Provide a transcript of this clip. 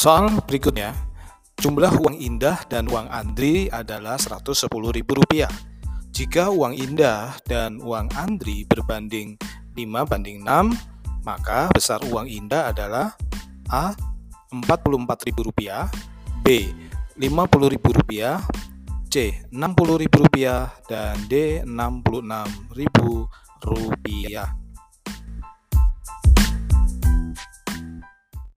Soal berikutnya, jumlah uang indah dan uang andri adalah Rp110.000. Jika uang indah dan uang andri berbanding 5 banding 6, maka besar uang indah adalah A. Rp44.000, B. Rp50.000, C. Rp60.000, dan D. Rp66.000.